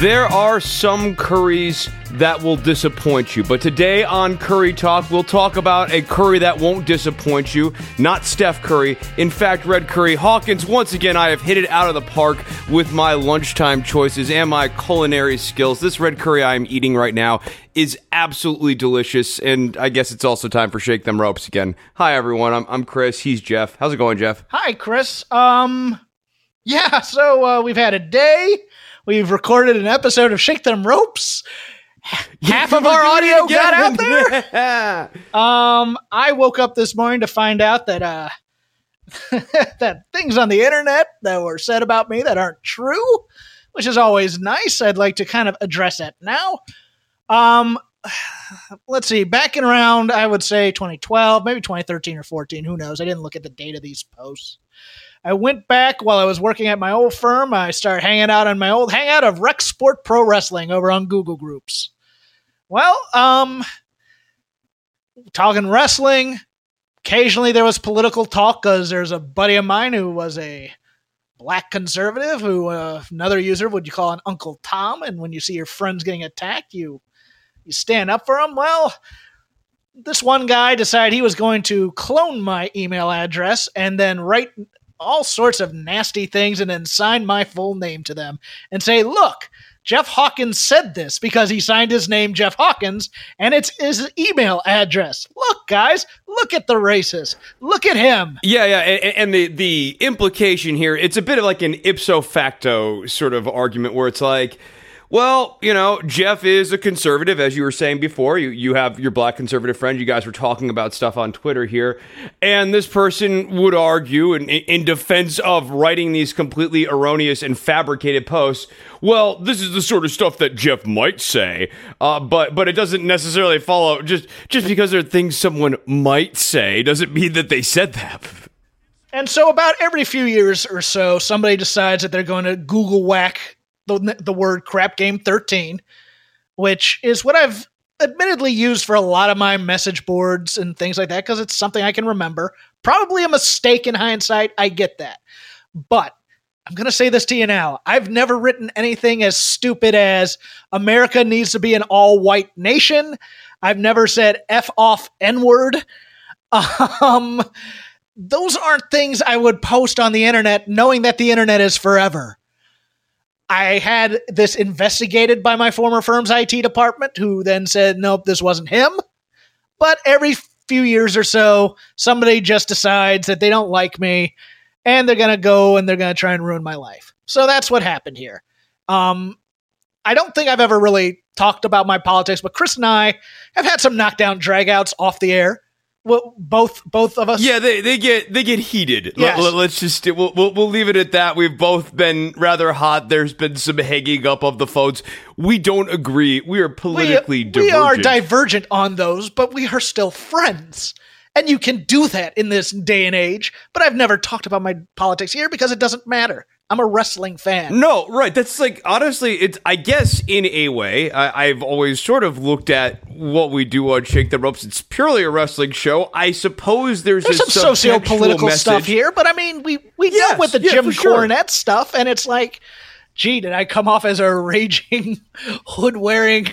There are some curries that will disappoint you, but today on Curry Talk, we'll talk about a curry that won't disappoint you, not Steph Curry. In fact, Red Curry Hawkins, once again, I have hit it out of the park with my lunchtime choices and my culinary skills. This red curry I am eating right now is absolutely delicious, and I guess it's also time for Shake Them Ropes again. Hi, everyone. I'm, I'm Chris. He's Jeff. How's it going, Jeff? Hi, Chris. Um, yeah. So uh, we've had a day. We've recorded an episode of Shake Them Ropes. Half of our audio got out there. Um, I woke up this morning to find out that uh, that things on the internet that were said about me that aren't true, which is always nice. I'd like to kind of address it now. Um, let's see. Back in around, I would say 2012, maybe 2013 or 14. Who knows? I didn't look at the date of these posts. I went back while I was working at my old firm. I started hanging out on my old hangout of Rec Sport Pro Wrestling over on Google Groups. Well, um, talking wrestling. Occasionally there was political talk because there's a buddy of mine who was a black conservative who uh, another user would you call an Uncle Tom, and when you see your friends getting attacked, you you stand up for them. Well, this one guy decided he was going to clone my email address and then write all sorts of nasty things and then sign my full name to them and say, look, Jeff Hawkins said this because he signed his name Jeff Hawkins and it's his email address. Look, guys, look at the racist. Look at him. Yeah, yeah, and, and the the implication here, it's a bit of like an ipso facto sort of argument where it's like, well, you know, Jeff is a conservative, as you were saying before. You you have your black conservative friend. You guys were talking about stuff on Twitter here, and this person would argue in, in defense of writing these completely erroneous and fabricated posts. Well, this is the sort of stuff that Jeff might say, uh, but but it doesn't necessarily follow. Just just because there are things someone might say doesn't mean that they said that. And so, about every few years or so, somebody decides that they're going to Google whack the, the word crap game 13, which is what I've admittedly used for a lot of my message boards and things like that because it's something I can remember. Probably a mistake in hindsight. I get that. But I'm going to say this to you now. I've never written anything as stupid as America needs to be an all white nation. I've never said F off N word. Um, those aren't things I would post on the internet knowing that the internet is forever. I had this investigated by my former firm's IT department, who then said, nope, this wasn't him. But every few years or so, somebody just decides that they don't like me and they're going to go and they're going to try and ruin my life. So that's what happened here. Um, I don't think I've ever really talked about my politics, but Chris and I have had some knockdown dragouts off the air well, both both of us. Yeah, they, they get they get heated. Yes. Let, us just we'll, we'll we'll leave it at that. We've both been rather hot. There's been some hanging up of the phones. We don't agree. We are politically we, divergent. We are divergent on those, but we are still friends. And you can do that in this day and age. But I've never talked about my politics here because it doesn't matter. I'm a wrestling fan. No, right. That's like honestly, it's I guess in a way, I, have always sort of looked at what we do on Shake the Ropes. It's purely a wrestling show. I suppose there's, there's some socio political stuff here, but I mean, we we yes, dealt with the yeah, Jim Cornette sure. stuff, and it's like gee, did I come off as a raging hood wearing?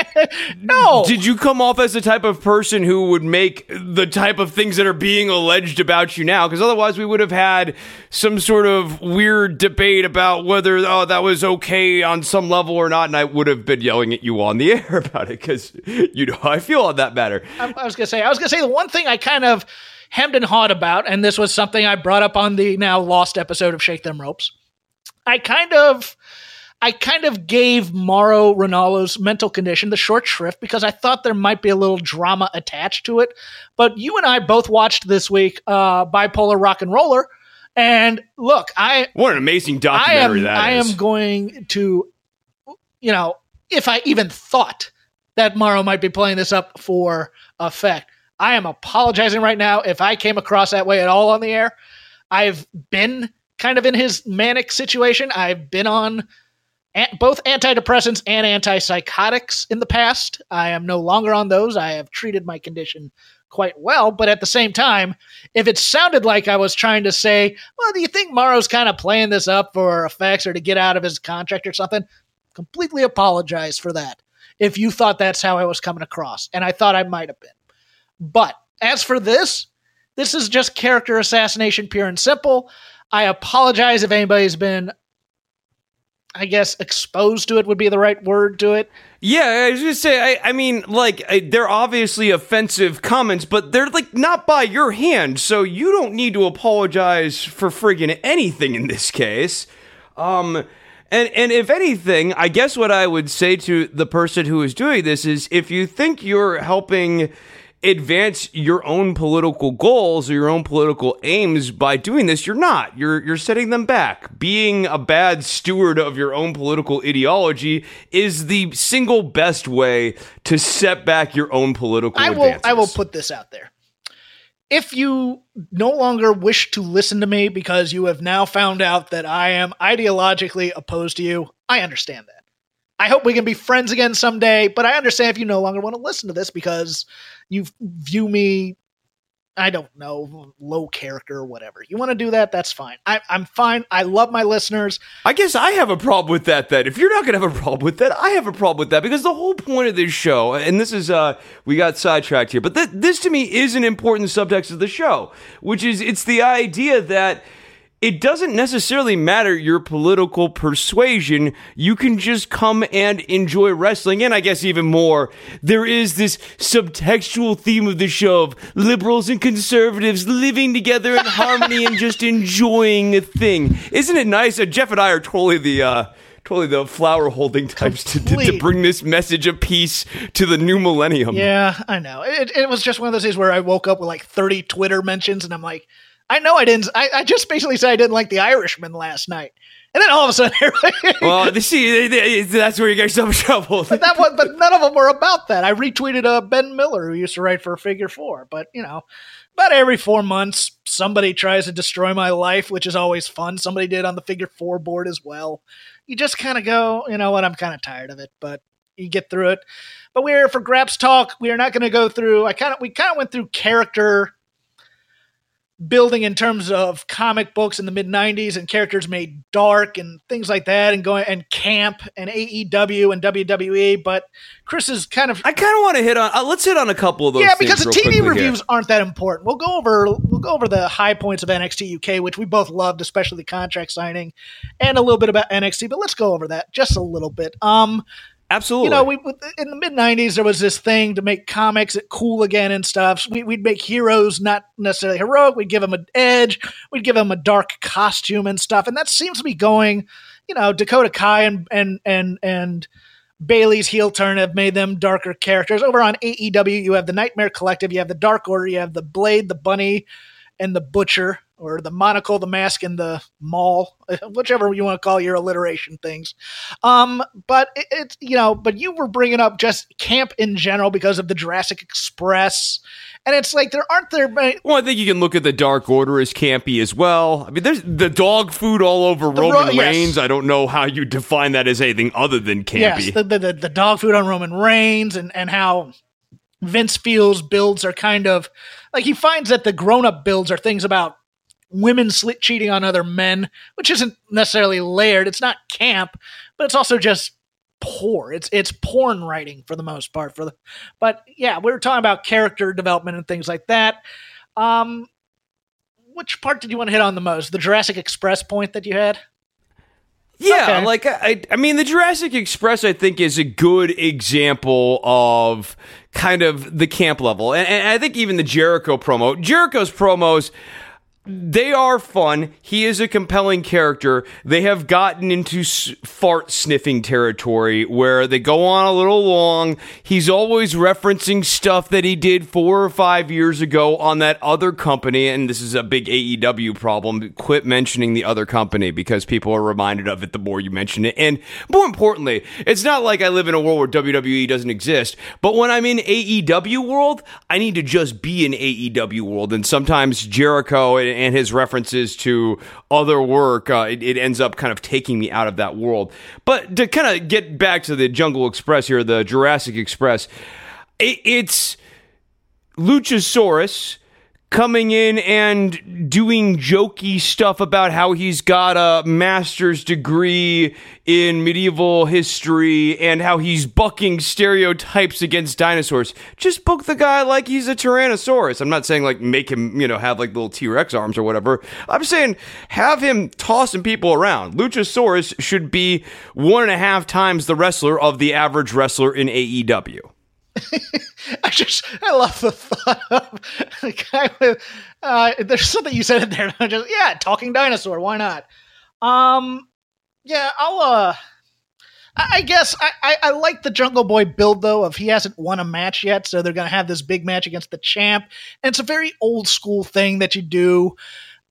no. Did you come off as the type of person who would make the type of things that are being alleged about you now? Because otherwise, we would have had some sort of weird debate about whether oh that was okay on some level or not, and I would have been yelling at you on the air about it because you know how I feel on that matter. I, I was gonna say, I was gonna say the one thing I kind of hemmed and hawed about, and this was something I brought up on the now lost episode of Shake Them Ropes I kind of I kind of gave Mauro Ranallo's mental condition the short shrift because I thought there might be a little drama attached to it. But you and I both watched this week uh, Bipolar Rock and Roller. And look, I what an amazing documentary I am, that I is. am going to, you know, if I even thought that Mauro might be playing this up for effect. I am apologizing right now if I came across that way at all on the air. I've been kind of in his manic situation. I've been on both antidepressants and antipsychotics in the past. I am no longer on those. I have treated my condition quite well. But at the same time, if it sounded like I was trying to say, well, do you think Mauro's kind of playing this up for effects or to get out of his contract or something? Completely apologize for that if you thought that's how I was coming across. And I thought I might have been. But as for this, this is just character assassination, pure and simple. I apologize if anybody's been, I guess, exposed to it would be the right word to it. Yeah, I was gonna say. I, I mean, like I, they're obviously offensive comments, but they're like not by your hand, so you don't need to apologize for friggin' anything in this case. Um, and and if anything, I guess what I would say to the person who is doing this is, if you think you're helping advance your own political goals or your own political aims by doing this you're not. You're you're setting them back. Being a bad steward of your own political ideology is the single best way to set back your own political I will advances. I will put this out there. If you no longer wish to listen to me because you have now found out that I am ideologically opposed to you I understand that I hope we can be friends again someday, but I understand if you no longer want to listen to this because you view me, I don't know, low character or whatever. You want to do that? That's fine. I, am fine. I love my listeners. I guess I have a problem with that. Then, if you're not going to have a problem with that, I have a problem with that because the whole point of this show, and this is, uh, we got sidetracked here, but th- this to me is an important subtext of the show, which is it's the idea that it doesn't necessarily matter your political persuasion. You can just come and enjoy wrestling. And I guess even more, there is this subtextual theme of the show of liberals and conservatives living together in harmony and just enjoying a thing. Isn't it nice? Uh, Jeff and I are totally the, uh, totally the flower holding types to, to, to, bring this message of peace to the new millennium. Yeah, I know. It, it was just one of those days where I woke up with like 30 Twitter mentions and I'm like, I know I didn't. I, I just basically said I didn't like the Irishman last night. And then all of a sudden, well, see, that's where you get yourself in trouble. but that was, but none of them were about that. I retweeted uh, Ben Miller, who used to write for Figure Four. But you know, about every four months, somebody tries to destroy my life, which is always fun. Somebody did on the Figure Four board as well. You just kind of go, you know what? I'm kind of tired of it, but you get through it. But we're for Graps Talk. We are not going to go through. I kind of we kind of went through character building in terms of comic books in the mid 90s and characters made dark and things like that and going and camp and AEW and WWE but Chris is kind of I kind of want to hit on uh, let's hit on a couple of those Yeah because the TV reviews here. aren't that important. We'll go over we'll go over the high points of NXT UK which we both loved especially the contract signing and a little bit about NXT but let's go over that just a little bit. Um Absolutely. You know, we in the mid '90s there was this thing to make comics it cool again and stuff. we, would make heroes not necessarily heroic. We'd give them an edge. We'd give them a dark costume and stuff. And that seems to be going. You know, Dakota Kai and and and and Bayley's heel turn have made them darker characters. Over on AEW, you have the Nightmare Collective, you have the Dark Order, you have the Blade, the Bunny, and the Butcher or the monocle, the mask, and the mall, whichever you want to call your alliteration things. Um, but it, it's you know, but you were bringing up just camp in general because of the Jurassic Express. And it's like there aren't there. Many- well, I think you can look at the Dark Order as campy as well. I mean, there's the dog food all over the Roman ro- Reigns. Yes. I don't know how you define that as anything other than campy. Yes, the, the, the dog food on Roman Reigns and and how Vince feels builds are kind of like he finds that the grown up builds are things about women slit cheating on other men, which isn't necessarily layered. It's not camp, but it's also just poor. It's it's porn writing for the most part. For the, but yeah, we were talking about character development and things like that. Um, which part did you want to hit on the most? The Jurassic Express point that you had. Yeah, okay. like I, I mean, the Jurassic Express, I think, is a good example of kind of the camp level, and, and I think even the Jericho promo, Jericho's promos they are fun. He is a compelling character. They have gotten into fart sniffing territory where they go on a little long. He's always referencing stuff that he did four or five years ago on that other company. And this is a big AEW problem. Quit mentioning the other company because people are reminded of it the more you mention it. And more importantly, it's not like I live in a world where WWE doesn't exist. But when I'm in AEW world, I need to just be in AEW world. And sometimes Jericho and and his references to other work, uh, it, it, ends up kind of taking me out of that world. But to kind of get back to the Jungle Express here, the Jurassic Express, it, it's Luchasaurus coming in and doing jokey stuff about how he's got a master's degree in medieval history and how he's bucking stereotypes against dinosaurs. Just book the guy like he's a Tyrannosaurus. I'm not saying like make him, you know, have like little T Rex arms or whatever. I'm saying have him tossing people around. Luchasaurus should be one and a half times the wrestler of the average wrestler in AEW. I just I love the thought of the guy with uh, there's something you said in there. I just yeah, talking dinosaur. Why not? Um, yeah, I'll uh. I guess I, I, I, like the Jungle Boy build though of he hasn't won a match yet, so they're gonna have this big match against the champ, and it's a very old school thing that you do.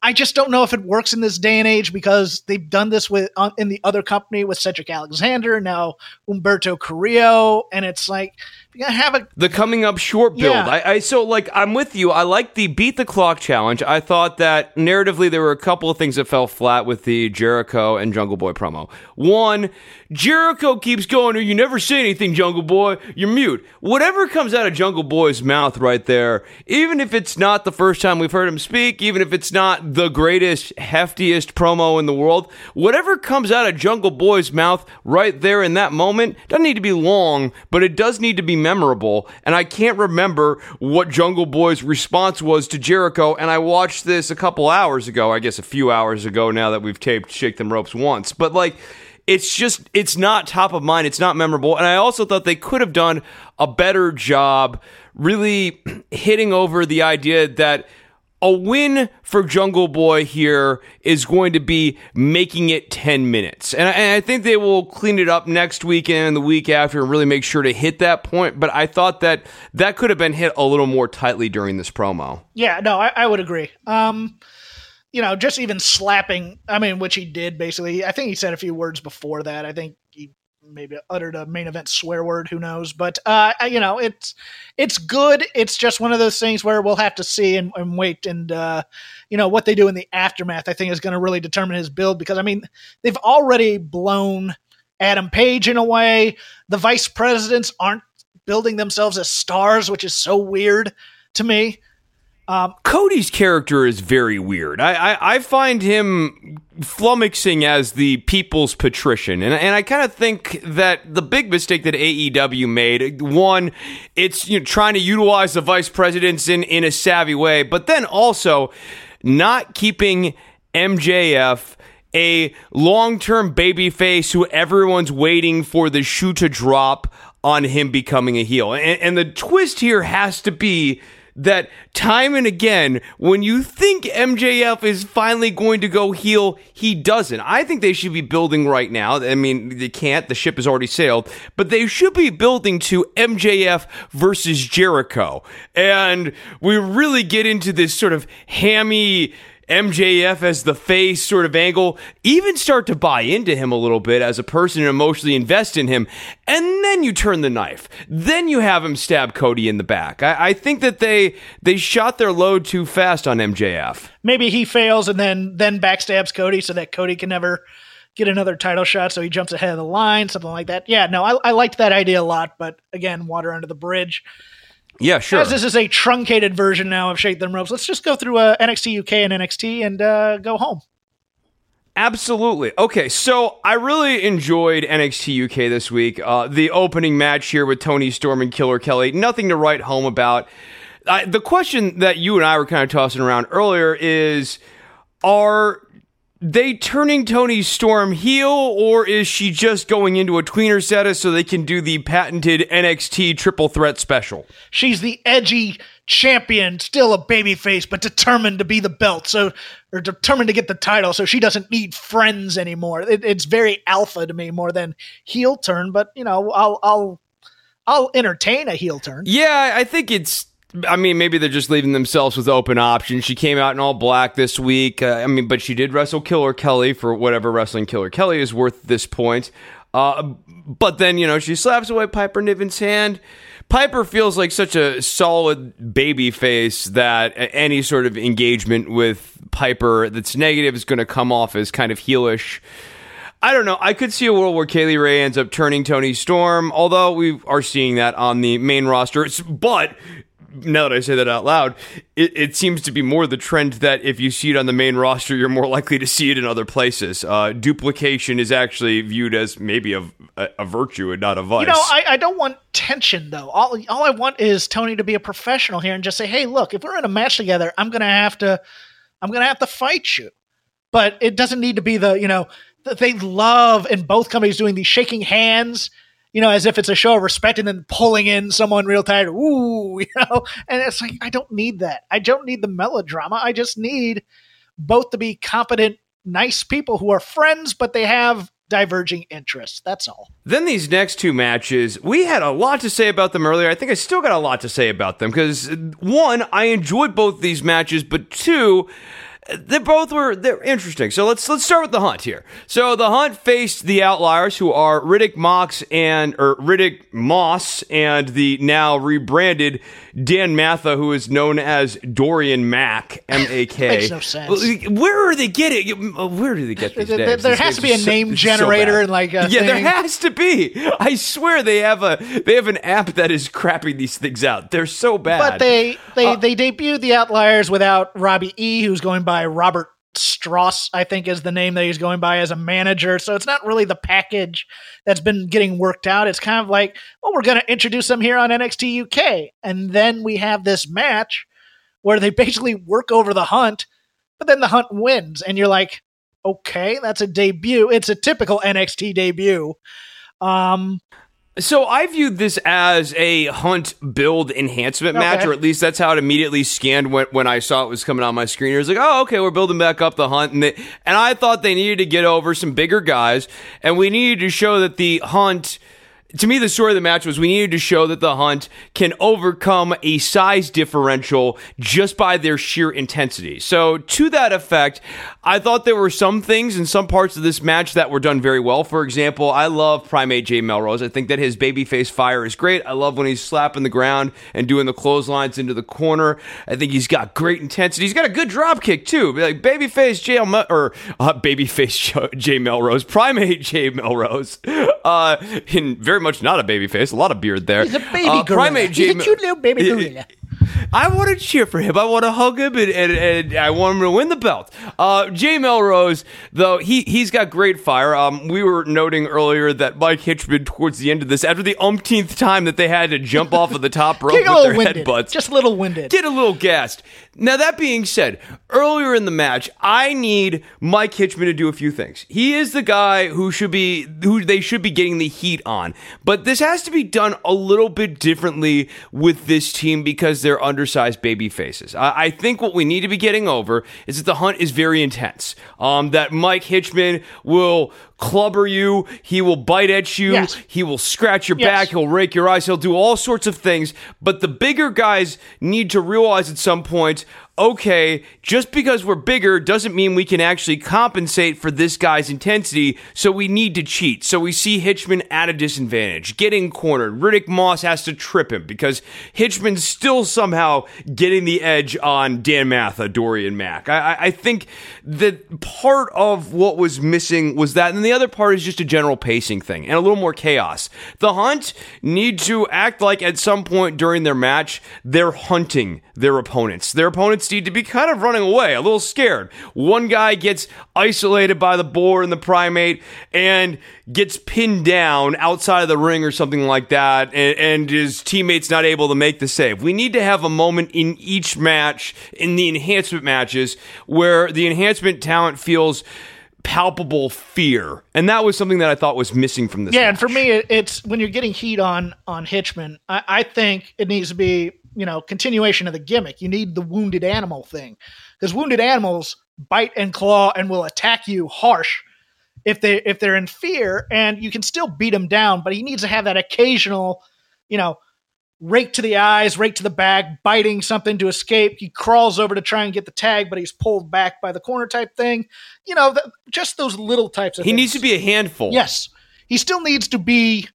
I just don't know if it works in this day and age because they've done this with uh, in the other company with Cedric Alexander, now Humberto Carrillo, and it's like you gotta have a the coming up short build. Yeah. I, I so like I'm with you. I like the beat the clock challenge. I thought that narratively there were a couple of things that fell flat with the Jericho and Jungle Boy promo. One, Jericho keeps going, or "You never say anything, Jungle Boy. You're mute." Whatever comes out of Jungle Boy's mouth right there, even if it's not the first time we've heard him speak, even if it's not the greatest, heftiest promo in the world, whatever comes out of Jungle Boy's mouth right there in that moment doesn't need to be long, but it does need to be memorable. And I can't remember what Jungle Boy's response was to Jericho. And I watched this a couple hours ago, I guess a few hours ago now that we've taped Shake Them Ropes once. But like, it's just, it's not top of mind. It's not memorable. And I also thought they could have done a better job really hitting over the idea that a win for Jungle Boy here is going to be making it 10 minutes. And I, and I, think they will clean it up next weekend and the week after and really make sure to hit that point. But I thought that that could have been hit a little more tightly during this promo. Yeah, no, I, I would agree. Um, you know, just even slapping, I mean, which he did basically. I think he said a few words before that. I think maybe uttered a main event swear word who knows? But uh you know it's it's good. It's just one of those things where we'll have to see and, and wait and uh you know what they do in the aftermath i think is going to really determine his build because i mean they've already blown adam page in a way. The vice presidents aren't building themselves as stars which is so weird to me um, Cody's character is very weird. I, I, I, find him flummoxing as the people's patrician. And, and I kind of think that the big mistake that AEW made, one, it's you know, trying to utilize the vice presidents in, in a savvy way, but then also not keeping MJF a long term babyface who everyone's waiting for the shoe to drop on him becoming a heel. And, and the twist here has to be that time and again, when you think MJF is finally going to go heel, he doesn't. I think they should be building right now. I mean, they can't, the ship has already sailed, but they should be building to MJF versus Jericho. And we really get into this sort of hammy MJF as the face sort of angle, even start to buy into him a little bit as a person and emotionally invest in him. And then you turn the knife. Then you have him stab Cody in the back. I, I think that they they shot their load too fast on MJF. Maybe he fails and then then backstabs Cody so that Cody can never get another title shot so he jumps ahead of the line, something like that. Yeah, no, I, I liked that idea a lot, but again, water under the bridge. Yeah, sure. As this is a truncated version now of Shake Them Ropes, let's just go through uh, NXT UK and NXT and uh, go home. Absolutely. Okay, so I really enjoyed NXT UK this week. Uh, the opening match here with Toni Storm and Killer Kelly, nothing to write home about. the question that you and I were kind of tossing around earlier is Are they turning Toni Storm heel, or is she just going into a tweener status so they can do the patented NXT triple threat special? She's the edgy champion, still a babyface, but determined to be the belt, so or determined to get the title, so she doesn't need friends anymore. It, it's very alpha to me more than heel turn, but you know, I'll I'll I'll entertain a heel turn. Yeah, I think it's I mean, maybe they're just leaving themselves with open options. She came out in all black this week. Uh, I mean, but she did wrestle Killer Kelly for whatever wrestling Killer Kelly is worth at this point. Uh, but then, you know, she slaps away Piper Niven's hand. Piper feels like such a solid baby face that any sort of engagement with Piper that's negative is going to come off as kind of heelish. I don't know. I could see a world where Kay Lee Ray ends up turning Toni Storm, although we are seeing that on the main roster. But now that I say that out loud, it, it, seems to be more the trend that if you see it on the main roster, you're more likely to see it in other places. Uh, duplication is actually viewed as maybe a, a, a, virtue and not a vice. You know, I, I don't want tension though. All, all I want is Toni to be a professional here and just say, "Hey, look, if we're in a match together, I'm gonna have to, I'm gonna have to fight you." But it doesn't need to be the you know they love in both companies doing these shaking hands you know, as if it's a show of respect and then pulling in someone real tired. Ooh, you know, and it's like, I don't need that. I don't need the melodrama. I just need both to be competent, nice people who are friends, but they have diverging interests. That's all. Then these next two matches, we had a lot to say about them earlier. I think I still got a lot to say about them because one, I enjoyed both these matches, but two, they both were they're interesting. So let's let's start with the hunt here. So the hunt faced the outliers, who are Riddick Mox and or Riddick Moss, and the now rebranded Dan Matha, who is known as Dorian Mak, M A K. Makes no sense. Where are they getting? Where do they get these there? There, has to be a name so, generator so and like yeah, thing. there has to be. I swear they have a they have an app that is crapping these things out. They're so bad. But they they uh, they debuted the outliers without Robbie E, who's going by Robert Strauss, I think is the name that he's going by as a manager. So it's not really the package that's been getting worked out. It's kind of like, well, we're going to introduce them here on NXT UK. And then we have this match where they basically work over the hunt, but then the hunt wins. And you're like, okay, that's a debut. It's a typical NXT debut. Um, so I viewed this as a hunt build enhancement okay. match, or at least that's how it immediately scanned when, when I saw it was coming on my screen. It was like, oh, okay, we're building back up the hunt, and they, and I thought they needed to get over some bigger guys, and we needed to show that the hunt to me, the story of the match was we needed to show that the hunt can overcome a size differential just by their sheer intensity. So, to that effect, I thought there were some things in some parts of this match that were done very well. For example, I love Primate J Melrose. I think that his babyface fire is great. I love when he's slapping the ground and doing the clotheslines into the corner. I think he's got great intensity. He's got a good drop kick too. Like babyface J Mel- or uh, babyface J Melrose, Primate J Melrose, uh, in very much not a baby face. A lot of beard there. He's a baby uh, gorilla. Primate He's a cute little baby gorilla. I want to cheer for him. I want to hug him, and, and, and, I want him to win the belt. Uh, Jay Melrose, though, he he's got great fire. Um, we were noting earlier that Mike Hitchman, towards the end of this, after the umpteenth time that they had to jump off of the top rope with their winded. headbutts, just a little winded, get a little gassed. Now that being said, earlier in the match, I need Mike Hitchman to do a few things. He is the guy who should be who they should be getting the heat on, but this has to be done a little bit differently with this team because undersized baby faces. I, I think what we need to be getting over is that the hunt is very intense. Um, that Mike Hitchman will clubber you. He will bite at you. Yes. He will scratch your yes. back. He'll rake your eyes. He'll do all sorts of things. But the bigger guys need to realize at some point okay, just because we're bigger doesn't mean we can actually compensate for this guy's intensity, so we need to cheat. So we see Hitchman at a disadvantage, getting cornered. Riddick Moss has to trip him because Hitchman's still somehow getting the edge on Dan Matha, Dorian Mak. I, I think that part of what was missing was that, and the other part is just a general pacing thing and a little more chaos. The Hunt need to act like at some point during their match, they're hunting their opponents. Their opponents to be kind of running away, a little scared. One guy gets isolated by the boar and the primate and gets pinned down outside of the ring or something like that, and, and his teammate's not able to make the save. We need to have a moment in each match, in the enhancement matches, where the enhancement talent feels palpable fear, and that was something that I thought was missing from this. Yeah, match. and for me, it's when you're getting heat on on Hitchman. I, I think it needs to be you know continuation of the gimmick. You need the wounded animal thing because wounded animals bite and claw and will attack you harsh if they if they're in fear, and you can still beat them down. But he needs to have that occasional, you know. Rake to the eyes, rake to the back, biting something to escape. He crawls over to try and get the tag, but he's pulled back by the corner type thing. You know, th- just those little types of he things. needs to be a handful. Yes. He still needs to be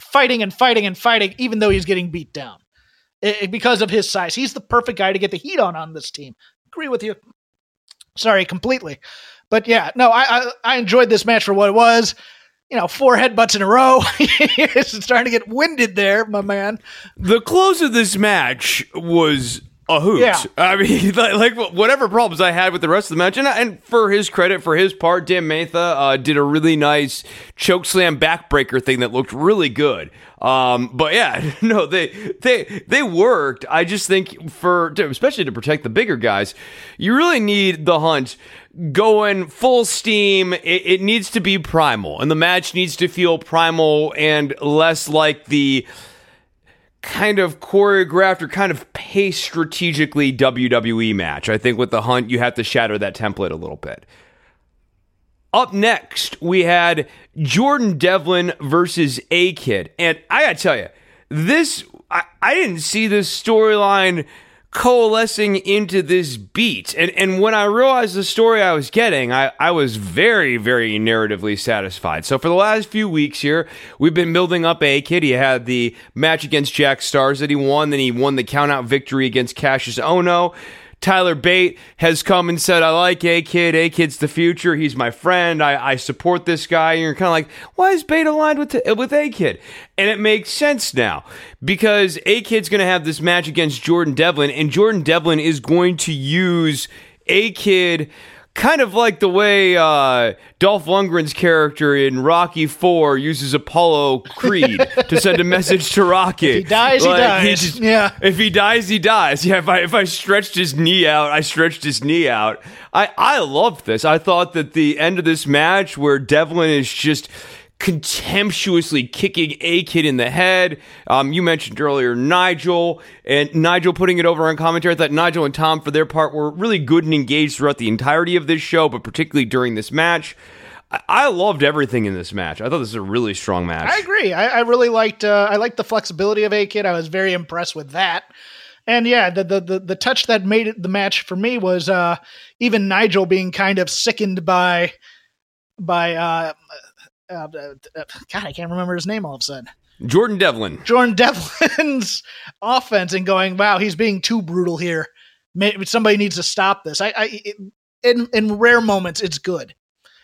fighting and fighting and fighting, even though he's getting beat down Because of his size. He's the perfect guy to get the heat on on this team. Agree with you. Sorry, completely. But yeah, no, I, I, I enjoyed this match for what it was. You know, four headbutts in a row. it's starting to get winded there, my man. The close of this match was a hoot. Yeah. I mean, like, like, whatever problems I had with the rest of the match, and, and for his credit, for his part, Dan Matha uh, did a really nice choke slam backbreaker thing that looked really good. Um, but yeah, no, they they they worked. I just think for especially to protect the bigger guys, you really need the hunt going full steam. It, it needs to be primal, and the match needs to feel primal and less like the kind of choreographed or kind of paced strategically WWE match. I think with the hunt, you have to shatter that template a little bit. Up next, we had Jordan Devlin versus A Kid. And I gotta tell you, this, I, I didn't see this storyline coalescing into this beat. And and when I realized the story I was getting, I, I was very, very narratively satisfied. So for the last few weeks here, we've been building up A Kid. He had the match against Jack Starz that he won, then he won the countout victory against Kassius Ohno. Tyler Bate has come and said, I like A Kid. A Kid's the future. He's my friend. I, I support this guy. And you're kind of like, why is Bate aligned with, with A Kid? And it makes sense now because A Kid's going to have this match against Jordan Devlin, and Jordan Devlin is going to use A Kid kind of like the way uh, Dolph Lundgren's character in Rocky Four uses Apollo Creed to send a message to Rocky. If he dies, he dies. just- Yeah. If he dies, he dies. Yeah. If I if I stretched his knee out, I stretched his knee out. I I loved this. I thought that the end of this match where Devlin is just contemptuously kicking a kid in the head. Um, you mentioned earlier Nigel and Nigel putting it over on commentary. I thought Nigel and Tom, for their part, were really good and engaged throughout the entirety of this show, but particularly during this match. I, loved everything in this match. I thought this was a really strong match. I agree. I, I really liked uh, I liked the flexibility of A Kid. I was very impressed with that. And yeah, the, the the the touch that made it the match for me was uh, even Nigel being kind of sickened by by uh, uh, uh, God, I can't remember his name all of a sudden. Jordan Devlin. Jordan Devlin's offense and going, wow, he's being too brutal here. Maybe somebody needs to stop this. I, I it, in in rare moments, it's good,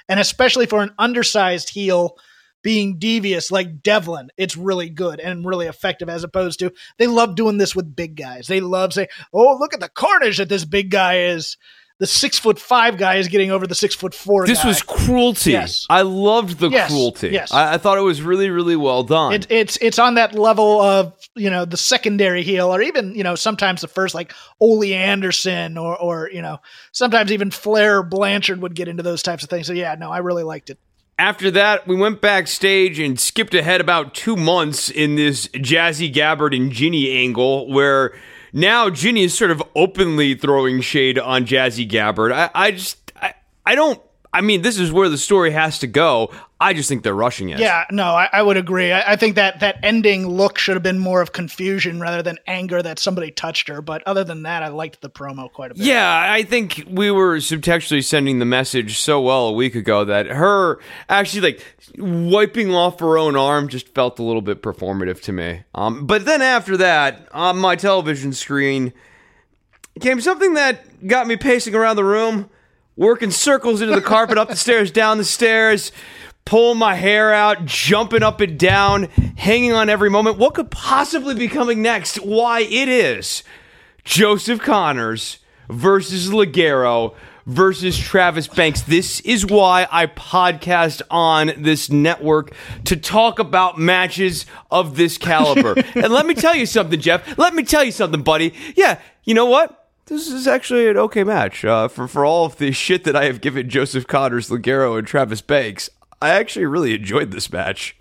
and especially for an undersized heel being devious like Devlin, it's really good and really effective. As opposed to they love doing this with big guys. They love saying, "Oh, look at the carnage that this big guy is." The six foot five guy is getting over the six foot four. This guy. was cruelty. Yes. I loved the Yes, cruelty. yes. I, I thought it was really, really well done. It, it's it's on that level of you know the secondary heel, or even you know sometimes the first like Ole Anderson, or or you know sometimes even Flair Blanchard would get into those types of things. So yeah, no, I really liked it. After that, we went backstage and skipped ahead about two months in this Jazzy Gabert and Jinny angle where now Jinny is sort of openly throwing shade on Jazzy Gabert. I, I just, I, I don't, I mean, this is where the story has to go. I just think they're rushing it. Yeah, no, I, I would agree. I, I think that that ending look should have been more of confusion rather than anger that somebody touched her. But other than that, I liked the promo quite a bit. Yeah, I think we were subtextually sending the message so well a week ago that her actually like wiping off her own arm just felt a little bit performative to me. Um, but then after that, on my television screen came something that got me pacing around the room, working circles into the carpet, up the stairs, down the stairs. Pulling my hair out, jumping up and down, hanging on every moment. What could possibly be coming next? Why, it is Joseph Connors versus Ligero versus Travis Banks. This is why I podcast on this network to talk about matches of this caliber. and let me tell you something, Jeff. Let me tell you something, buddy. Yeah, you know what? This is actually an okay match uh, for for all of the shit that I have given Joseph Connors, Ligero, and Travis Banks. I actually really enjoyed this match.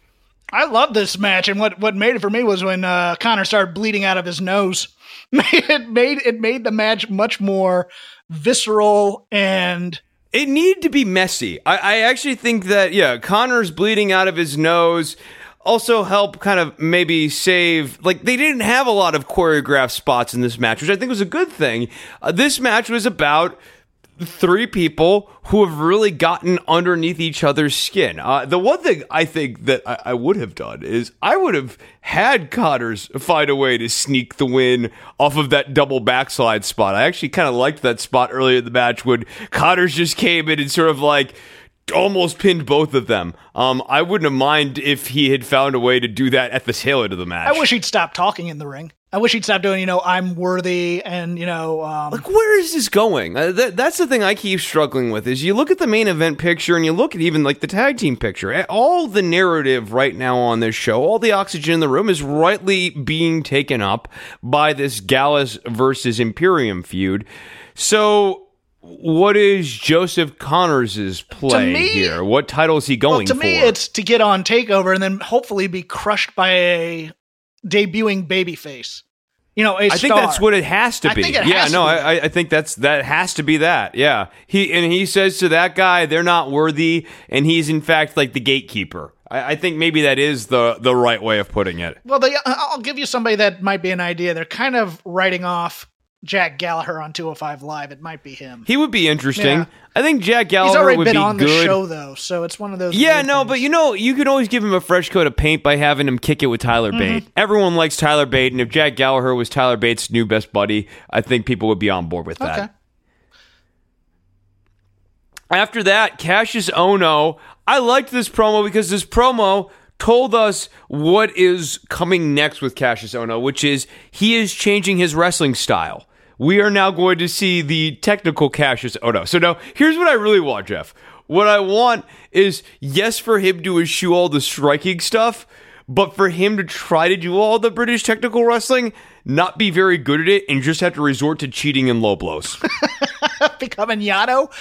I love this match, and what what made it for me was when uh, Connor started bleeding out of his nose. it made it made the match much more visceral and it needed to be messy. I, I actually think that yeah, Connor's bleeding out of his nose also help kind of maybe save like they didn't have a lot of choreographed spots in this match which i think was a good thing uh, this match was about three people who have really gotten underneath each other's skin. Uh, the one thing I think that I, I, would have done is I would have had cotters find a way to sneak the win off of that double backslide spot. I actually kind of liked that spot earlier in the match when cotters just came in and sort of like almost pinned both of them. Um, I wouldn't have mind if he had found a way to do that at the tail end of the match. I wish he'd stop talking in the ring. I wish he'd stop doing, you know, I'm worthy and, you know, um, like where is this going? Uh, th- that's the thing I keep struggling with is you look at the main event picture and you look at even like the tag team picture. All the narrative right now on this show, all the oxygen in the room is rightly being taken up by this Gallus versus Imperium feud. So what is Joseph Connors' play me, here? What title is he going well, to for? me, it's to get on Takeover and then hopefully be crushed by a debuting babyface. You know, I star. think that's what it has to be. yeah, no, I, I think that's that has to be that. Yeah, he and he says to that guy, they're not worthy, and he's in fact like the gatekeeper. I, I think maybe that is the the right way of putting it. Well, they, I'll give you somebody that might be an idea. They're kind of writing off Jack Gallagher on 205 Live. It might be him. He would be interesting. Yeah. I think Jack Gallagher He's already would been be on good. the show though, so it's one of those. Yeah, no, things. but you know, you could always give him a fresh coat of paint by having him kick it with Tyler mm-hmm. Bate. Everyone likes Tyler Bate, and if Jack Gallagher was Tyler Bate's new best buddy, I think people would be on board with that. Okay. After that, Kassius Ohno. I liked this promo because this promo told us what is coming next with Kassius Ohno, which is he is changing his wrestling style we are now going to see the technical Kassius Ohno. So now here's what I really want, Jeff. What I want is yes for him to eschew all the striking stuff, but for him to try to do all the British technical wrestling, not be very good at it, and just have to resort to cheating and low blows. Becoming Yano.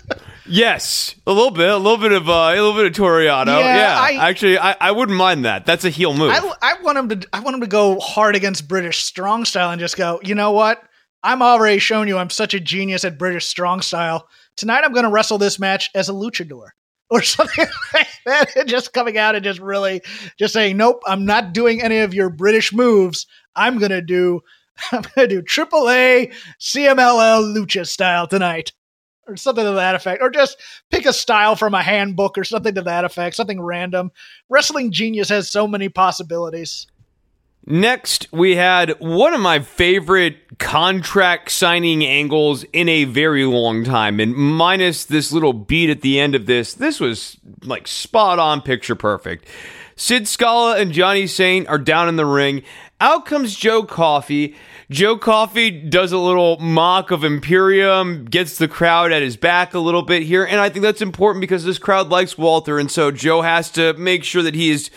Yes, a little bit, a little bit of uh, a little bit of Toru Yano. Yeah, yeah. I, actually, I, I wouldn't mind that. That's a heel move. I, I want him to I want him to go hard against British strong style and just go. You know what? I'm already showing you I'm such a genius at British strong style. Tonight I'm going to wrestle this match as a luchador or something like that. Just coming out and just really just saying, nope, I'm not doing any of your British moves. I'm to do I'm to do AAA CMLL lucha style tonight or something to that effect, or just pick a style from a handbook or something to that effect, something random. Wrestling Genius has so many possibilities. Next, we had one of my favorite contract signing angles in a very long time. And minus this little beat at the end of this, this was like spot on, picture perfect. Sid Scala and Johnny Saint are down in the ring. Out comes Joe Coffey Joe Coffey does a little mock of Imperium, gets the crowd at his back a little bit here, and I think that's important because this crowd likes Walter, and so Joe has to make sure that he is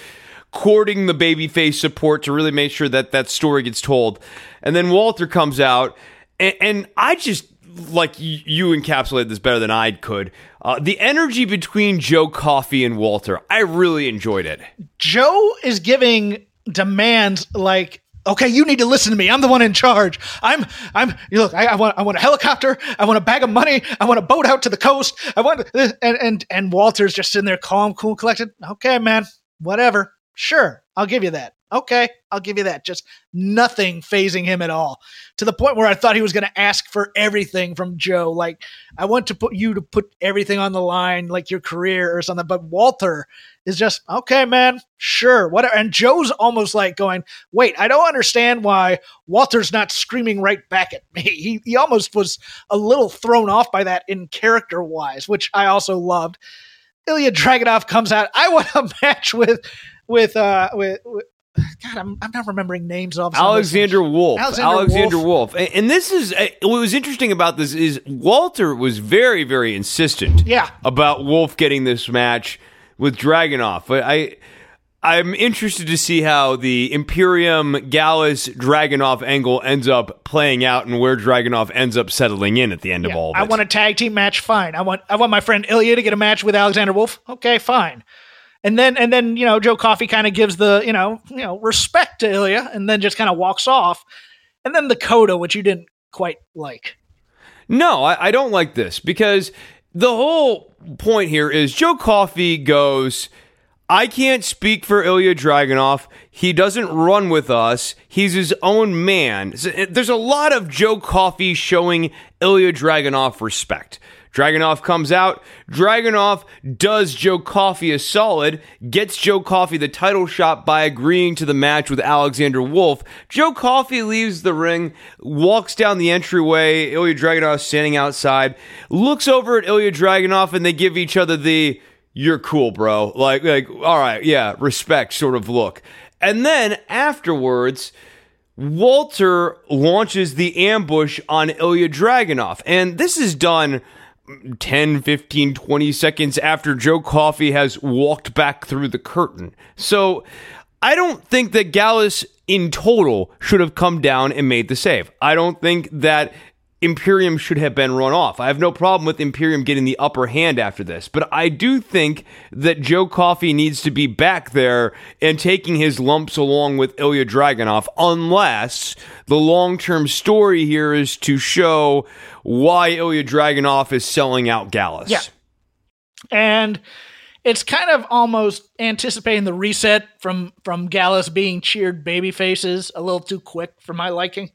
courting the babyface support to really make sure that that story gets told. And then Walter comes out, and, and I just like you encapsulated this better than I could. Uh, the energy between Joe Coffey and Walter, I really enjoyed it. Joe is giving demands like Okay, you need to listen to me. I'm the one in charge. I'm, I'm, look, I, I, want, I want a helicopter. I want a bag of money. I want a boat out to the coast. I want, and, and, and Walter's just sitting there calm, cool, collected. Okay, man, whatever. Sure, I'll give you that. Okay, I'll give you that. Just nothing phasing him at all. To the point where I thought he was going to ask for everything from Joe. Like, I want to put you to put everything on the line, like your career or something. But Walter is just, okay, man, sure, whatever. And Joe's almost like going, wait, I don't understand why Walter's not screaming right back at me. He, he almost was a little thrown off by that in character wise, which I also loved. Ilya Dragunov comes out. I want a match with with uh with, with God, I'm, I'm not remembering names of Alexander Wolf. Alexander, Alexander Wolf. Wolf. And this is uh, what was interesting about this is Walter was very, very insistent. Yeah. about Wolf getting this match with Dragunov. I I'm interested to see how the Imperium Gallus Dragunov angle ends up playing out and where Dragunov ends up settling in at the end yeah, of all of I want a tag team match, fine. I want I want my friend Ilya to get a match with Alexander Wolf. Okay, fine. And then and then, you know, Joe Coffey kind of gives the, you know, you know, respect to Ilya and then just kind of walks off. And then the coda, which you didn't quite like. No, I, I don't like this because the whole point here is Joe Coffey goes I can't speak for Ilya Dragunov. He doesn't run with us. He's his own man. Eh, there's a lot of Joe Coffey showing Ilya Dragunov respect. Dragunov comes out. Dragunov does Joe Coffey a solid, gets Joe Coffey the title shot by agreeing to the match with Alexander Wolf. Joe Coffey leaves the ring, walks down the entryway. Ilya Dragunov standing outside, looks over at Ilya Dragunov, and they give each other the you're cool, bro. Like, like, all right, yeah, respect sort of look. And then afterwards, Walter launches the ambush on Ilya Dragunov. And this is done 10, 15, 20 seconds after Joe Coffey has walked back through the curtain. So I don't think that Gallus in total should have come down and made the save. I don't think that Imperium should have been run off. I have no problem with Imperium getting the upper hand after this, but I do think that Joe Coffey needs to be back there and taking his lumps along with Ilya Dragunov, unless the long term story here is to show why Ilya Dragunov is selling out Gallus. Yeah. And it's kind of almost anticipating the reset from from Gallus being cheered baby faces a little too quick for my liking.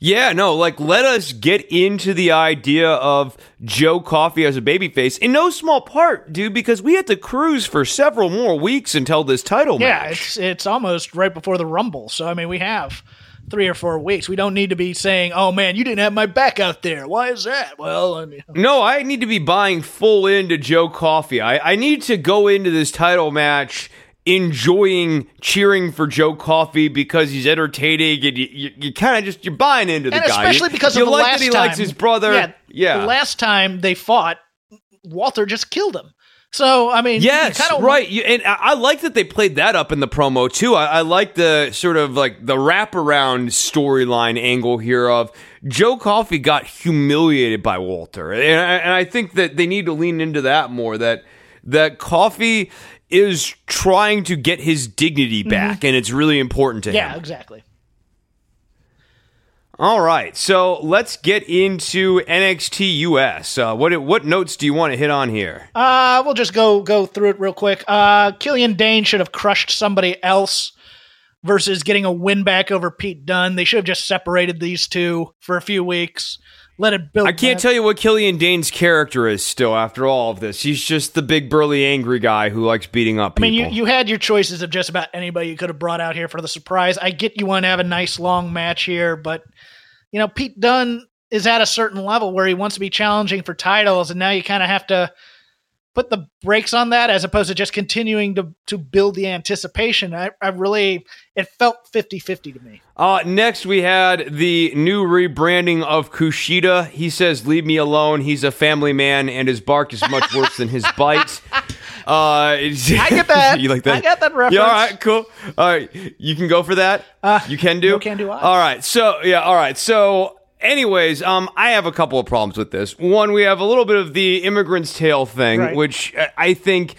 Yeah, no, like let us get into the idea of Joe Coffey as a babyface in no small part, dude, because we had to cruise for several more weeks until this title yeah, match. Yeah, it's it's almost right before the Rumble. So I mean, we have three or four weeks. We don't need to be saying, "Oh man, you didn't have my back out there." Why is that? Well, I mean, no, I need to be buying full into Joe Coffey. I, I need to go into this title match enjoying cheering for Joe Coffey because he's entertaining and you, you, you kind of just you're buying into the and guy. Especially because you, of you the like last that he time, likes his brother. Yeah, yeah. The last time they fought, Walter just killed him. So I mean, yes, kinda, right. You, and I, I, like that they played that up in the promo too. I, I like the sort of like the wraparound storyline angle here of Joe Coffey got humiliated by Walter, and I, and I think that they need to lean into that more. That that Coffey is trying to get his dignity mm-hmm. back, mm-hmm. and it's really important to yeah, him. Yeah, exactly. All right, so let's get into NXT US. Uh, what what notes do you want to hit on here? Uh, we'll just go go through it real quick. Uh, Killian Dain should have crushed somebody else versus getting a win back over Pete Dunne. They should have just separated these two for a few weeks let it build. I can't tell you what Killian Dain's character is still after all of this. He's just the big burly angry guy who likes beating up people. I mean, you, you had your choices of just about anybody you could have brought out here for the surprise. I get you want to have a nice long match here, but you know, Pete Dunne is at a certain level where he wants to be challenging for titles, and now you kind of have to put the brakes on that as opposed to just continuing to to build the anticipation. I, I really it felt 50-50 to me. Uh next we had the new rebranding of Kushida. He says leave me alone. He's a family man and his bark is much worse than his bite. Uh, I get that. you like that? I get that reference. Yeah, all right, cool. All right, you can go for that. Uh, you can do. No can do. I. All right, so yeah, all right, so anyways, um, I have a couple of problems with this. One, we have a little bit of the immigrant's tale thing, right. which I think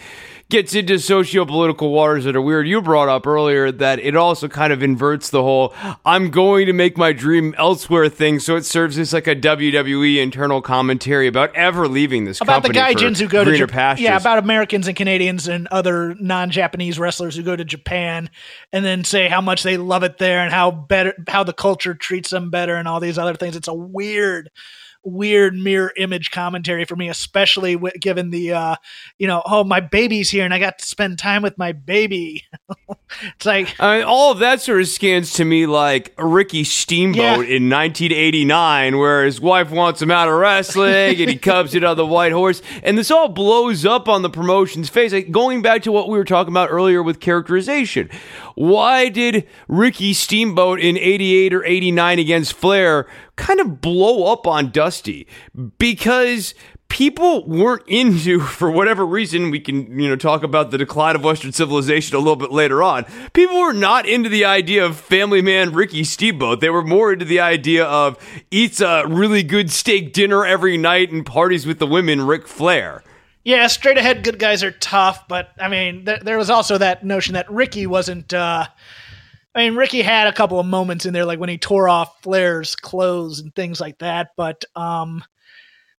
gets into socio-political waters that are weird. You brought up earlier that it also kind of inverts the whole "I'm going to make my dream elsewhere" thing. So it serves as like a WWE internal commentary about ever leaving this about the gaijins who go to Japan. Yeah, about Americans and Canadians and other non-Japanese wrestlers who go to Japan and then say how much they love it there and how better how the culture treats them better and all these other things. It's a weird weird mirror image commentary for me, especially w- given the, uh, you know, oh, my baby's here and I got to spend time with my baby. it's like. I mean, all of that sort of scans to me like Ricky Steamboat Yeah. in 1989, where his wife wants him out of wrestling and he comes in on the white horse. And this all blows up on the promotion's face. Like, going back to what we were talking about earlier with characterization. Why did Ricky Steamboat in 88 or 89 against Flair kind of blow up on Dusty? Because people weren't into for whatever reason we can you know talk about the decline of western civilization a little bit later on people were not into the idea of family man ricky steamboat they were more into the idea of eats a really good steak dinner every night and parties with the women Ric flair Yeah, straight ahead good guys are tough, but I mean, th- there was also that notion that Ricky wasn't. Uh, I mean, Ricky had a couple of moments in there, like when he tore off Flair's clothes and things like that. But um,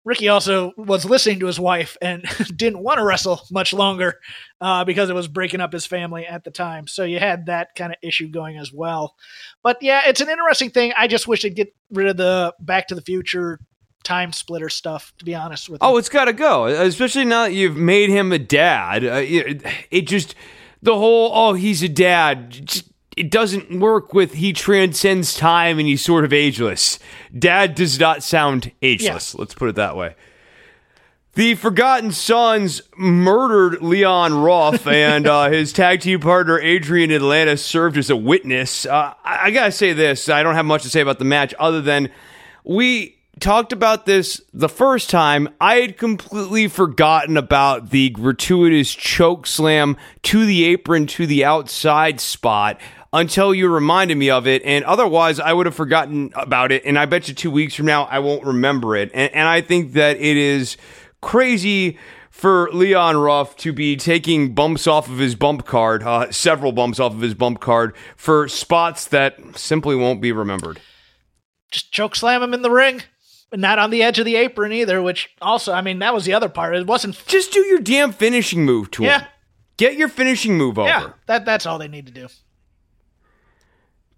Ricky also was listening to his wife and didn't want to wrestle much longer uh, because it was breaking up his family at the time. So you had that kind of issue going as well. But yeah, it's an interesting thing. I just wish they'd get rid of the Back to the Future time splitter stuff. To be honest with you. Oh, it's got to go, especially now that you've made him a dad. Uh, it, it just the whole oh he's a dad. Just, it doesn't work with he transcends time and he's sort of ageless. Dad does not sound ageless. Let's put it that way. The Forgotten Sons murdered Leon Ruff, and uh, his tag team partner Adrian Alanis served as a witness. Uh, I, I gotta say this: I don't have much to say about the match, other than we talked about this the first time. I had completely forgotten about the gratuitous choke slam to the apron to the outside spot until you reminded me of it. And otherwise, I would have forgotten about it. And I bet you two weeks from now, I won't remember it. And, and I think that it is crazy for Leon Ruff to be taking bumps off of his bump card, uh, several bumps off of his bump card for spots that simply won't be remembered. just choke slam him in the ring, but not on the edge of the apron either. Which also, I mean, that was the other part. It wasn't. Just do your damn finishing move to Yeah, him. Get your finishing move over. yeah. That that's all they need to do.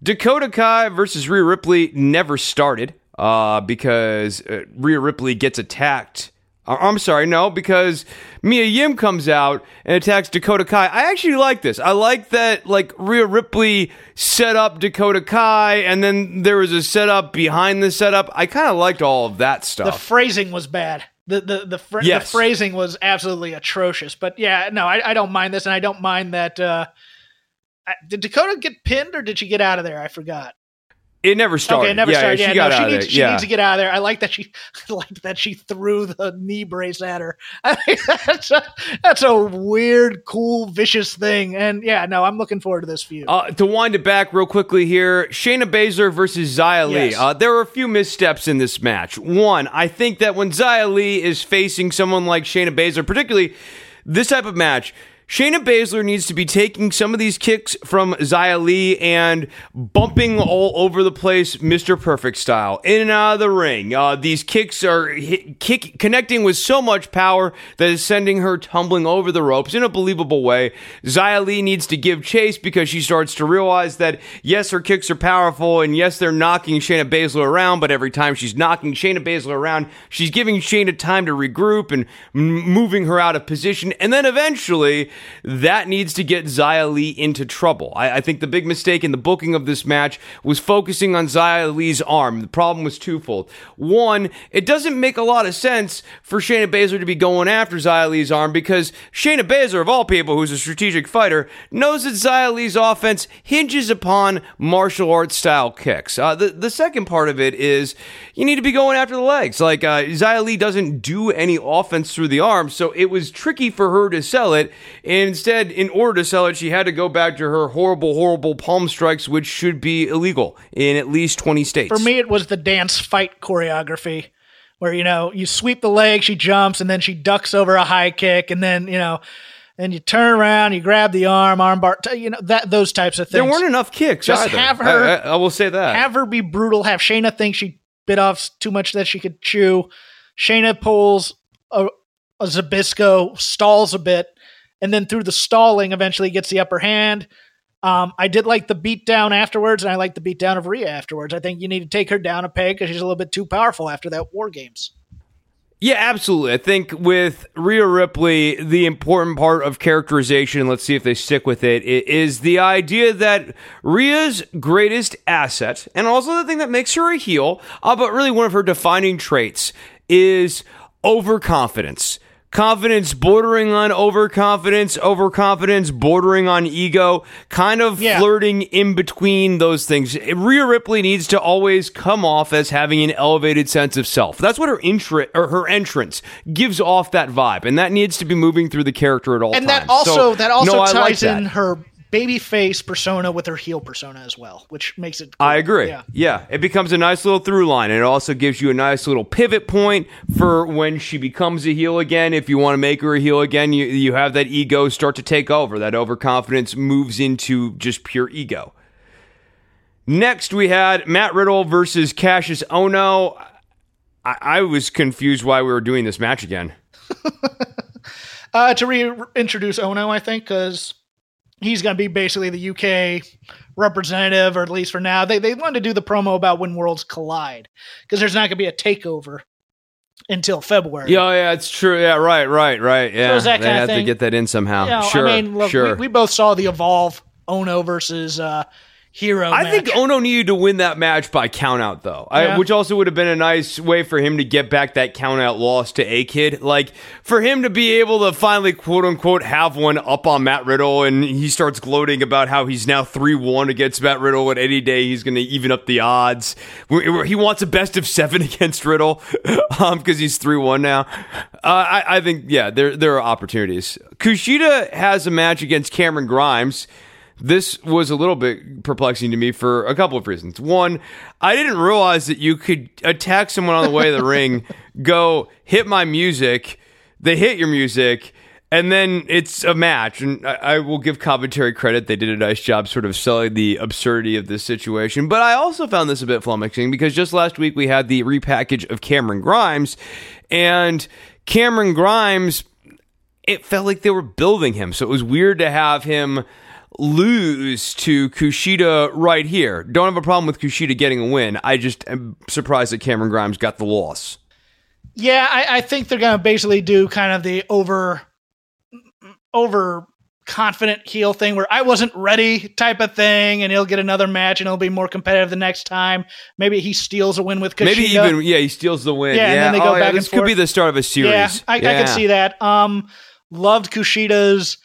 Dakota Kai versus Rhea Ripley never started uh, because uh, Rhea Ripley gets attacked. Uh, I'm sorry, no, because Mia Yim comes out and attacks Dakota Kai. I actually like this. I like that, like Rhea Ripley set up Dakota Kai, and then there was a setup behind the setup. I kind of liked all of that stuff. The phrasing was bad. The the the, fr- Yes. the phrasing was absolutely atrocious. But yeah, no, I, I don't mind this, and I don't mind that. Did Dakota get pinned or did she get out of there? I forgot. it never started. Okay, never yeah, started. she Yeah, no, she needs she yeah. needs to get out of there. I like that she I like that she threw the knee brace at her. I mean, that's a, that's a weird, cool, vicious thing. And yeah, no, I'm looking forward to this feud. Uh, to wind it back real quickly here, Shayna Baszler versus Xia Li. Yes. Uh, there were a few missteps in this match. One, I think that when Xia Li is facing someone like Shayna Baszler, particularly this type of match, Shayna Baszler needs to be taking some of these kicks from Xia Li and bumping all over the place, Mr. Perfect style, in and out of the ring. Uh, these kicks are hit, kick, connecting with so much power that is sending her tumbling over the ropes in a believable way. Xia Li needs to give chase because she starts to realize that yes, her kicks are powerful, and yes, they're knocking Shayna Baszler around, but every time she's knocking Shayna Baszler around, she's giving Shayna time to regroup and m- moving her out of position, and then eventually that needs to get Xia Li into trouble. I, I think the big mistake in the booking of this match was focusing on Xia Li's arm. The problem was twofold. One, it doesn't make a lot of sense for Shayna Baszler to be going after Xia Li's arm because Shayna Baszler, of all people, who's a strategic fighter, knows that Xia Li's offense hinges upon martial arts style kicks. Uh, the, the second part of it is you need to be going after the legs. Like, uh, Xia Li doesn't do any offense through the arm, so it was tricky for her to sell it. And instead, in order to sell it, she had to go back to her horrible, horrible palm strikes, which should be illegal in at least 20 states. For me, it was the dance fight choreography where, you know, you sweep the leg, she jumps, and then she ducks over a high kick, and then, you know, and you turn around, you grab the arm, arm bar, you know, that those types of things. there weren't enough kicks. Just either. have her- I, I- I will say that. have her be brutal, have Shayna think she bit off too much that she could chew. Shayna pulls a, a Zbyszko, stalls a bit, and then through the stalling eventually gets the upper hand. Um, I did like the beatdown afterwards, and I like the beatdown of Rhea afterwards. I think you need to take her down a peg because she's a little bit too powerful after that War Games. Yeah, absolutely. I think with Rhea Ripley, the important part of characterization, let's see if they stick with it, is the idea that Rhea's greatest asset, and also the thing that makes her a heel, uh, but really one of her defining traits, is overconfidence confidence bordering on overconfidence, overconfidence bordering on ego, kind of yeah. flirting in between those things. Rhea Ripley needs to always come off as having an elevated sense of self. That's what her intro or her entrance gives off that vibe, and that needs to be moving through the character at all and times. And that also so, that also no, ties like in that. her baby face persona with her heel persona as well, which makes it. Cool. I agree. Yeah. yeah, it becomes a nice little through line, and it also gives you a nice little pivot point for when she becomes a heel again. If you want to make her a heel again, you you have that ego start to take over. That overconfidence moves into just pure ego. Next, we had Matt Riddle versus Kassius Ohno. I, I was confused why we were doing this match again. uh, to reintroduce Ohno, I think, because he's going to be basically the UK representative, or at least for now. They they wanted to do the promo about when worlds collide because there's not going to be a takeover until February. Yeah, yeah, it's true. Yeah, right, right, right. Yeah, so that they have to get that in somehow. You know, sure, I mean, look, sure. We, we, both saw the Evolve Ohno versus uh, hero. I match. think Ohno needed to win that match by countout though, yeah. I, which also would have been a nice way for him to get back that countout loss to A Kid. Like for him to be able to finally quote unquote have one up on Matt Riddle, and he starts gloating about how he's now three one against Matt Riddle, and any day he's going to even up the odds. He wants a best of seven against Riddle because um, he's three one now. Uh, I, I think yeah, there there are opportunities. Kushida has a match against Cameron Grimes this was a little bit perplexing to me for a couple of reasons. One, I didn't realize that you could attack someone on the way to the ring, go hit my music, they hit your music, and then it's a match. And I, I, will give commentary credit; they did a nice job, sort of selling the absurdity of this situation. But I also found this a bit flummoxing because just last week we had the repackage of Cameron Grimes, and Cameron Grimes. It felt like they were building him, so it was weird to have him lose to Kushida right here. Don't have a problem with Kushida getting a win. I just am surprised that Cameron Grimes got the loss. Yeah, I, I think they're going to basically do kind of the over over confident heel thing where I wasn't ready type of thing, and he'll get another match and he'll be more competitive the next time. Maybe he steals a win with Kushida. Maybe even yeah, he steals the win. Yeah, yeah. and then they go oh, back yeah, this and forth. could be the start of a series. Yeah, I, yeah. I can see that. Um, loved Kushida's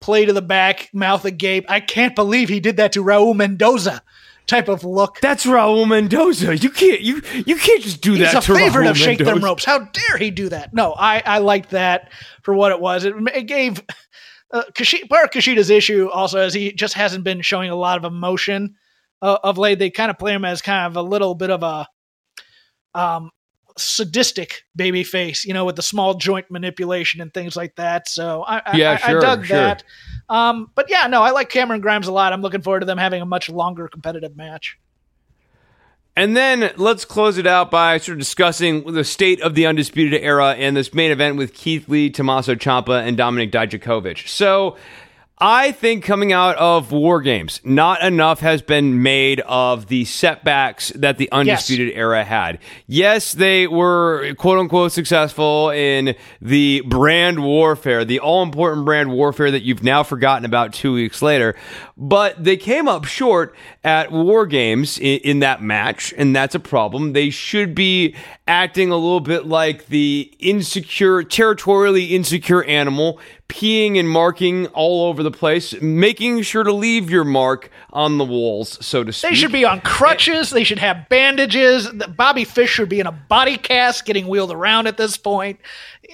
play to the back, mouth agape. I can't believe he did that to Raul Mendoza. Type of look. That's Raul Mendoza. You can't you you can't just do He's that. He's a favorite Raul of Shake Them Ropes. How dare he do that? No, I I liked that for what it was. It, it gave uh, Kushida, part of Kushida's issue also is he just hasn't been showing a lot of emotion uh, of late. They kind of play him as kind of a little bit of a um sadistic baby face, you know, with the small joint manipulation and things like that. So I, yeah, I, sure, I dug sure. that. Um, but yeah, no, I like Cameron Grimes a lot. I'm looking forward to them having a much longer competitive match. And then let's close it out by sort of discussing the state of the Undisputed Era and this main event with Keith Lee, Tommaso Ciampa, and Dominik Dijakovic. So I think coming out of War Games, not enough has been made of the setbacks that the Undisputed yes. Era had. Yes, they were quote unquote successful in the brand warfare, the all important brand warfare that you've now forgotten about two weeks later. But they came up short at War Games in, in that match, and that's a problem. They should be acting a little bit like the insecure, territorially insecure animal peeing and marking all over the place, making sure to leave your mark on the walls, so to speak. They should be on crutches. They should have bandages. Bobby Fish should be in a body cast, getting wheeled around at this point.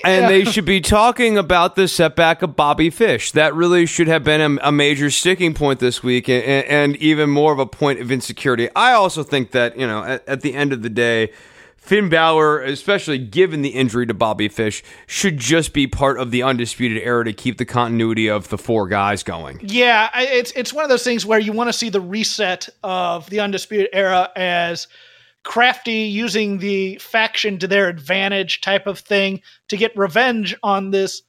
And they should be talking about the setback of Bobby Fish. That really should have been a, a major sticking point this week, and, and, even more of a point of insecurity. I also think that you know, at, at the end of the day Finn Balor, especially given the injury to Bobby Fish, should just be part of the undisputed era to keep the continuity of the four guys going. Yeah, it's it's one of those things where you want to see the reset of the undisputed era as crafty using the faction to their advantage type of thing to get revenge on this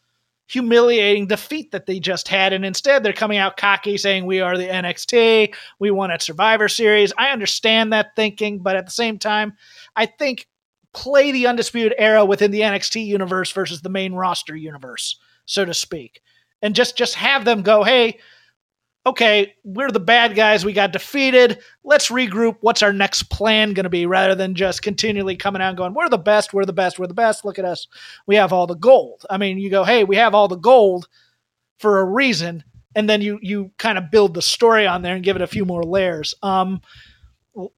humiliating defeat that they just had. And instead, they're coming out cocky saying, We are the NXT. We won at Survivor Series. I understand that thinking, but at the same time, I think play the Undisputed Era within the NXT universe versus the main roster universe, so to speak. And just just have them go, hey, okay, we're the bad guys. We got defeated. Let's regroup. What's our next plan going to be rather than just continually coming out and going, we're the best, we're the best, we're the best. Look at us. We have all the gold. I mean, you go, hey, we have all the gold for a reason. And then you you kind of build the story on there and give it a few more layers. Um,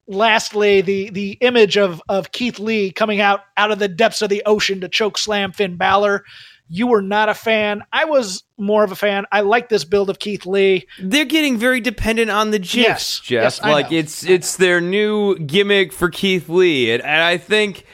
lastly, the the image of of Keith Lee coming out out of the depths of the ocean to choke slam Finn Balor you were not a fan. I was more of a fan. I like this build of Keith Lee. They're getting very dependent on the GIFs, yes, Jeff. Yes, like it's it's their new gimmick for Keith Lee, and, and I think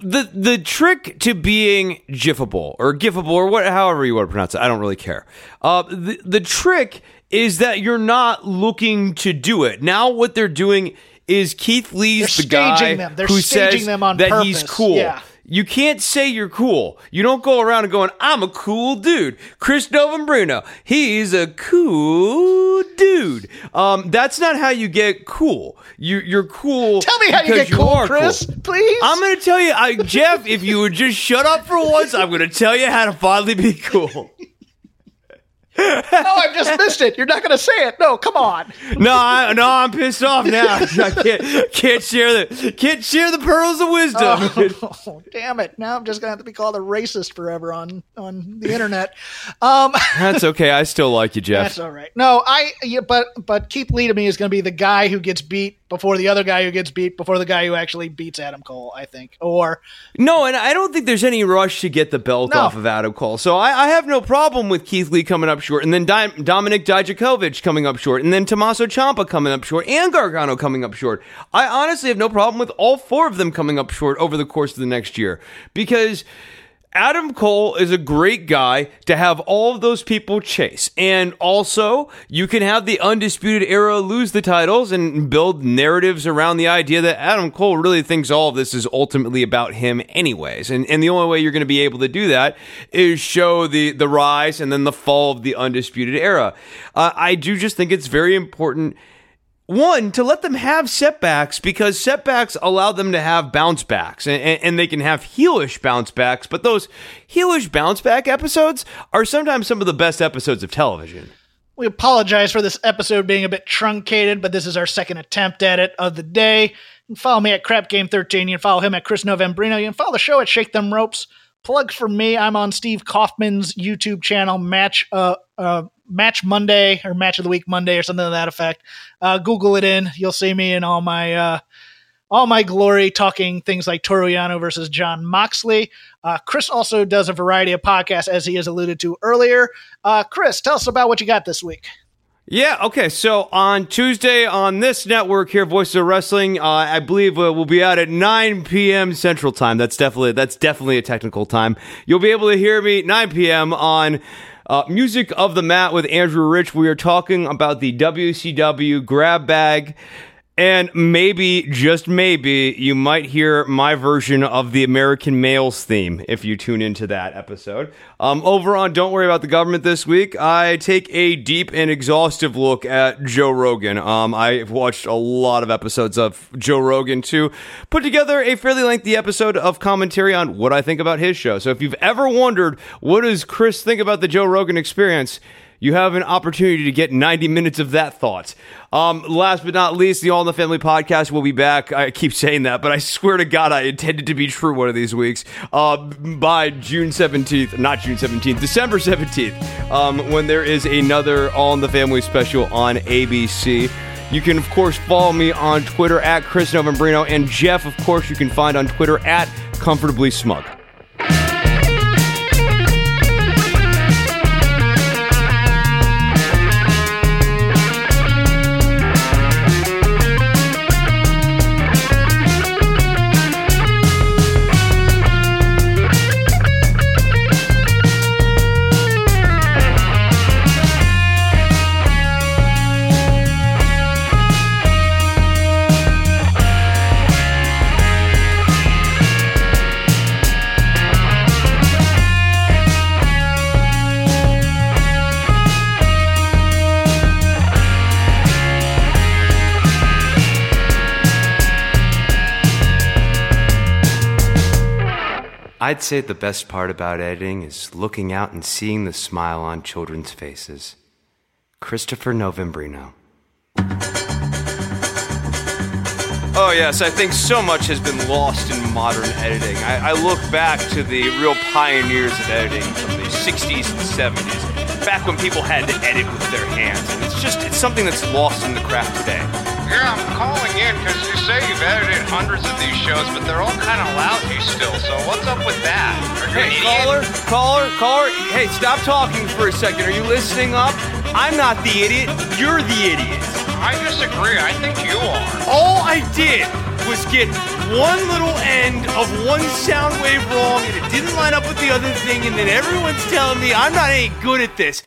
the the trick to being gifable or gifable or what however you want to pronounce it, I don't really care. Uh, the the trick is that you're not looking to do it. Now what they're doing is Keith Lee's they're the guy them. They're who says that purpose. he's cool. Yeah. You can't say you're cool. You don't go around and going, I'm a cool dude. Chris Novembrino, he's a cool dude. Um, that's not how you get cool. You, you're cool. Tell me how you get you cool, Chris, cool. please. I'm going to tell you, I, Jeff, if you would just shut up for once, I'm going to tell you how to finally be cool no, I've just missed it. You're not going to say it. No, come on. no, I, no, I'm pissed off now. I can't can't share the can't share the pearls of wisdom. Oh, damn it! Now I'm just going to have to be called a racist forever on on the internet. Um, that's okay. I still like you, Jeff. That's all right. No, I yeah, but but Keith Lee to me is going to be the guy who gets beat before the other guy who gets beat before the guy who actually beats Adam Cole. I think, or no, and I don't think there's any rush to get the belt no. off of Adam Cole. So I, I have no problem with Keith Lee coming up short, and then Di- Dominik Dijakovic coming up short, and then Tommaso Ciampa coming up short, and Gargano coming up short. I honestly have no problem with all four of them coming up short over the course of the next year because Adam Cole is a great guy to have all of those people chase. And also, you can have the Undisputed Era lose the titles and build narratives around the idea that Adam Cole really thinks all of this is ultimately about him anyways. And, and the only way you're going to be able to do that is show the, the rise and then the fall of the Undisputed Era. Uh, I do just think it's very important one to let them have setbacks because setbacks allow them to have bounce backs and, and, they can have heelish bounce backs but those heelish bounce back episodes are sometimes some of the best episodes of television. We apologize for this episode being a bit truncated but this is our second attempt at it of the day. You follow me at crap game 13 you can follow him at chris novembrino. You can follow the show at shake them ropes. Plug for me i'm on steve kaufman's youtube channel match uh, uh Match Monday or Match of the Week Monday or something to that effect. Uh, Google it in. You'll see me in all my uh, all my glory talking things like Toru Yano versus Jon Moxley. Uh, Chris also does a variety of podcasts, as he has alluded to earlier. Uh, Chris, tell us about what you got this week. Yeah, okay. So on Tuesday on this network here, Voices of Wrestling, uh, I believe uh, we'll be out at 9 p.m. Central Time. That's definitely that's definitely a technical time. You'll be able to hear me 9 p.m. on uh, music of the mat with Andrew Rich. We are talking about the WCW grab bag and maybe, just maybe, you might hear my version of the American Males theme if you tune into that episode. Um, over on Don't Worry About the Government this week, I take a deep and exhaustive look at Joe Rogan. Um, I've watched a lot of episodes of Joe Rogan to put together a fairly lengthy episode of commentary on what I think about his show. So if you've ever wondered, what does Chris think about the Joe Rogan experience? You have an opportunity to get 90 minutes of that thought. Um, last but not least, the All in the Family podcast will be back. I keep saying that, but I swear to God, I intended to be true one of these weeks. Uh, by June 17th, not June 17th, December 17th, um, when there is another All in the Family special on ABC. You can, of course, follow me on Twitter at Chris Novembrino, and Jeff, of course, you can find on Twitter at Comfortably Smug. I'd say the best part about editing is looking out and seeing the smile on children's faces. Christopher Novembrino. Oh, yes, I think so much has been lost in modern editing. I, I look back to the real pioneers of editing from the 60s and 70s, back when people had to edit with their hands. And it's just, it's something that's lost in the craft today. Yeah, I'm calling in because you say you've edited hundreds of these shows, but they're all kind of lousy still. So what's up with that? Are you Hey, caller, caller, caller. Hey, stop talking for a second. Are you listening up? I'm not the idiot. You're the idiot. I disagree. I think you are. All I did was get one little end of one sound wave wrong and it didn't line up with the other thing, and then everyone's telling me I'm not any good at this.